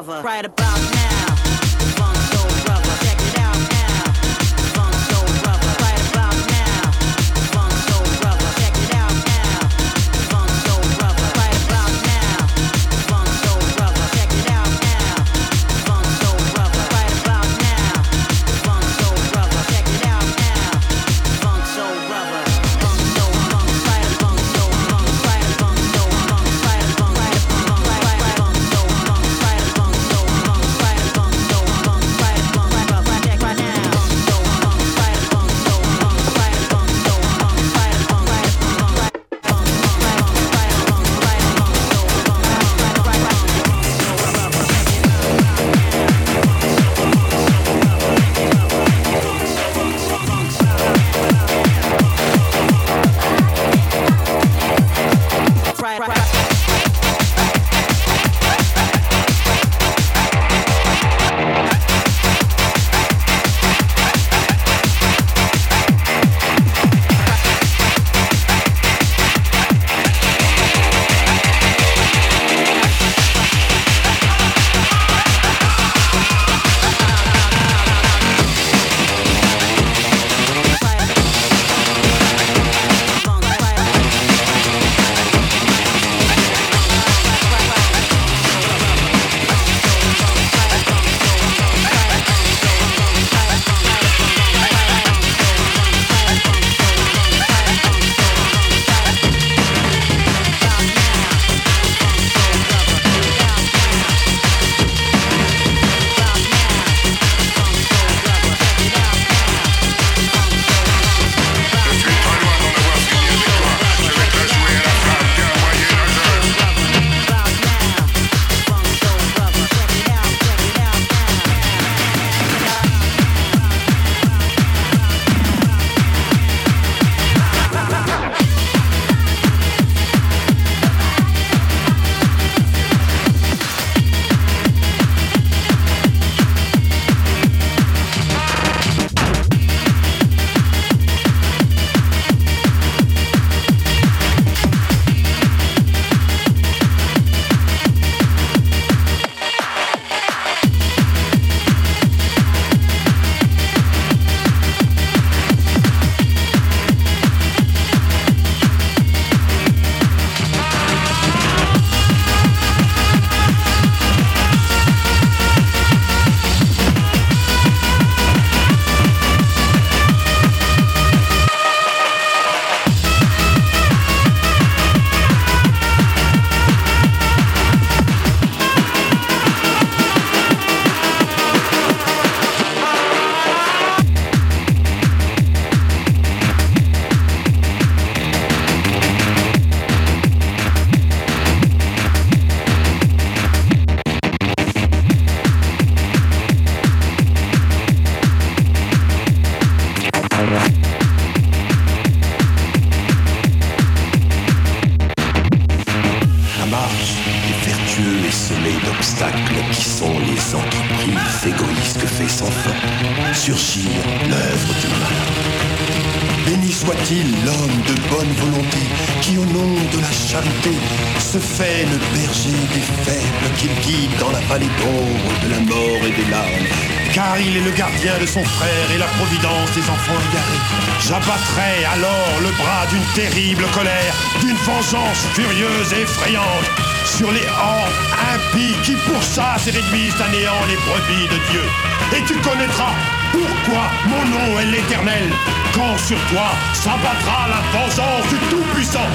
lover. Right vengeance furieuse et effrayante sur les hordes impies qui pour ça se réduisent à néant les brebis de Dieu. Et tu connaîtras pourquoi mon nom est l'éternel, quand sur toi s'abattra la vengeance du Tout-Puissant.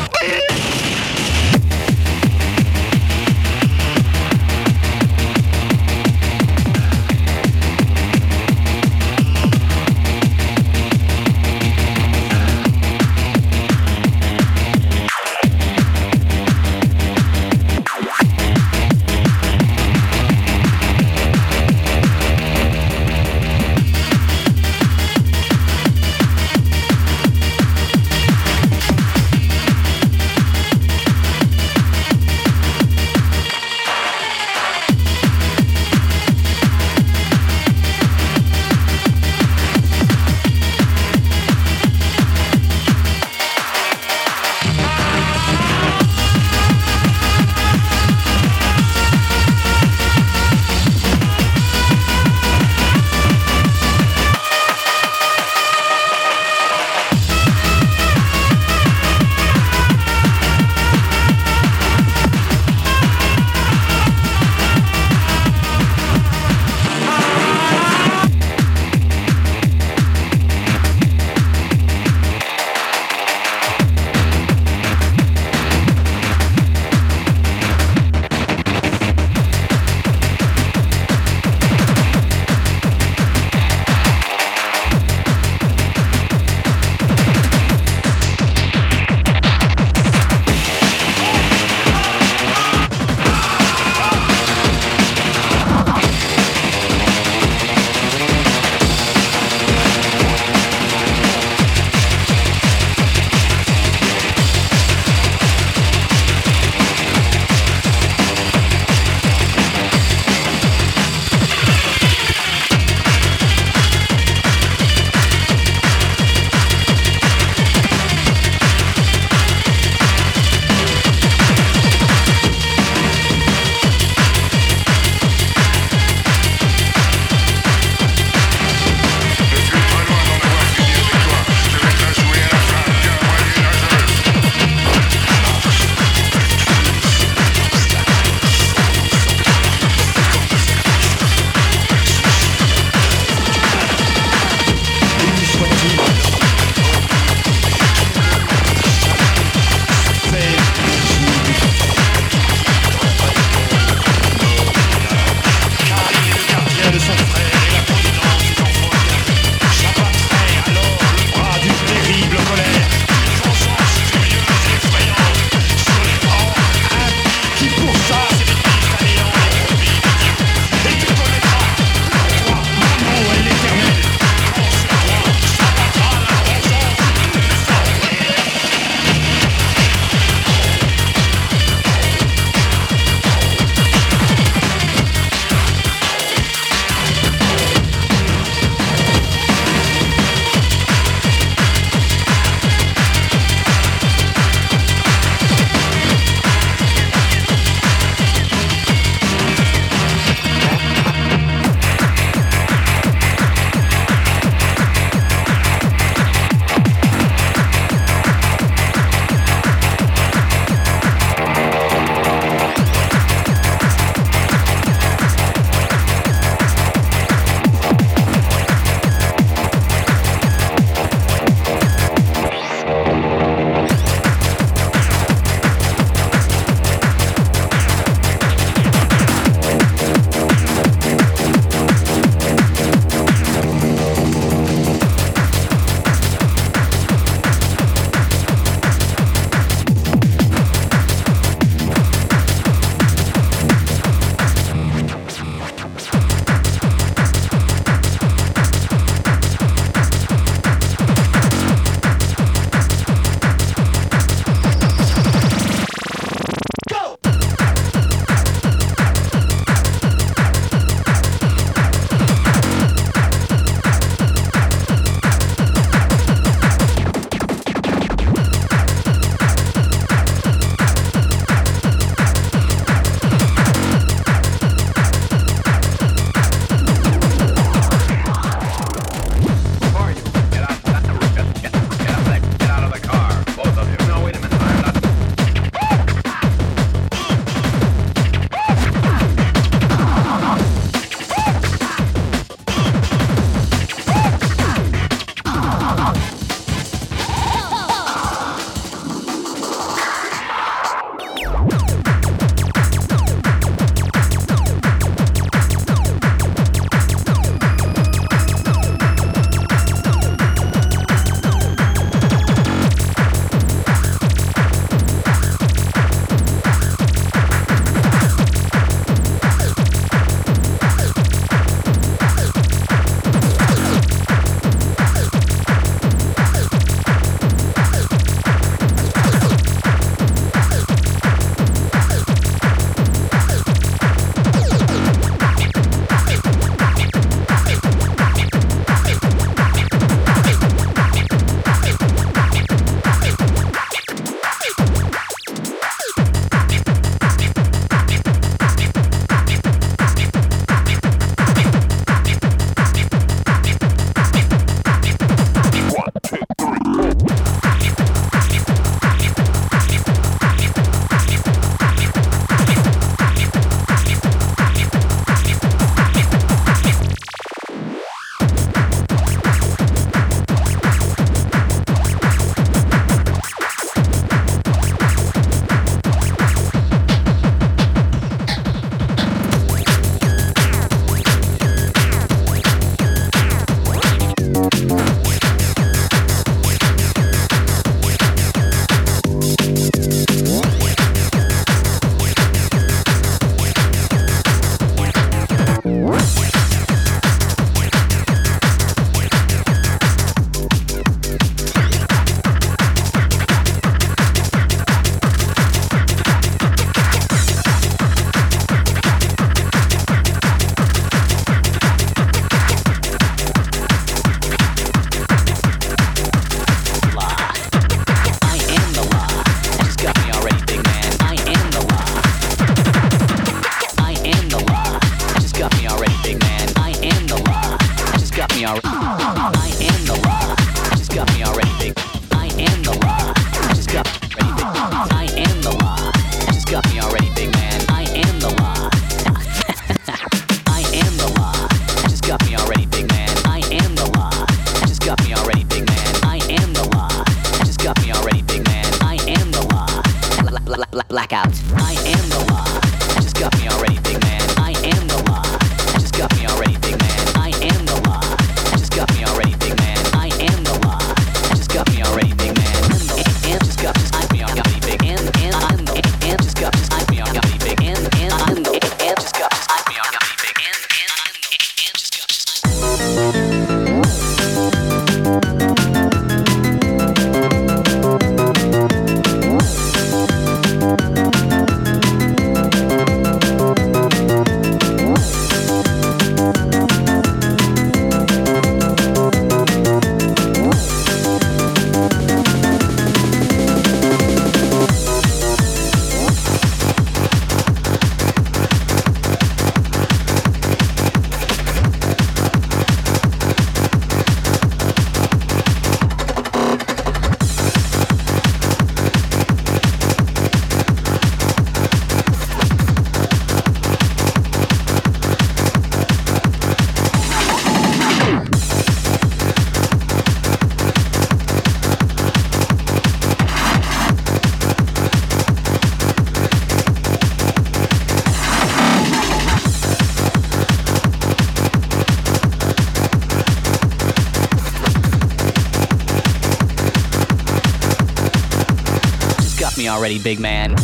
Already, big man.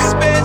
spend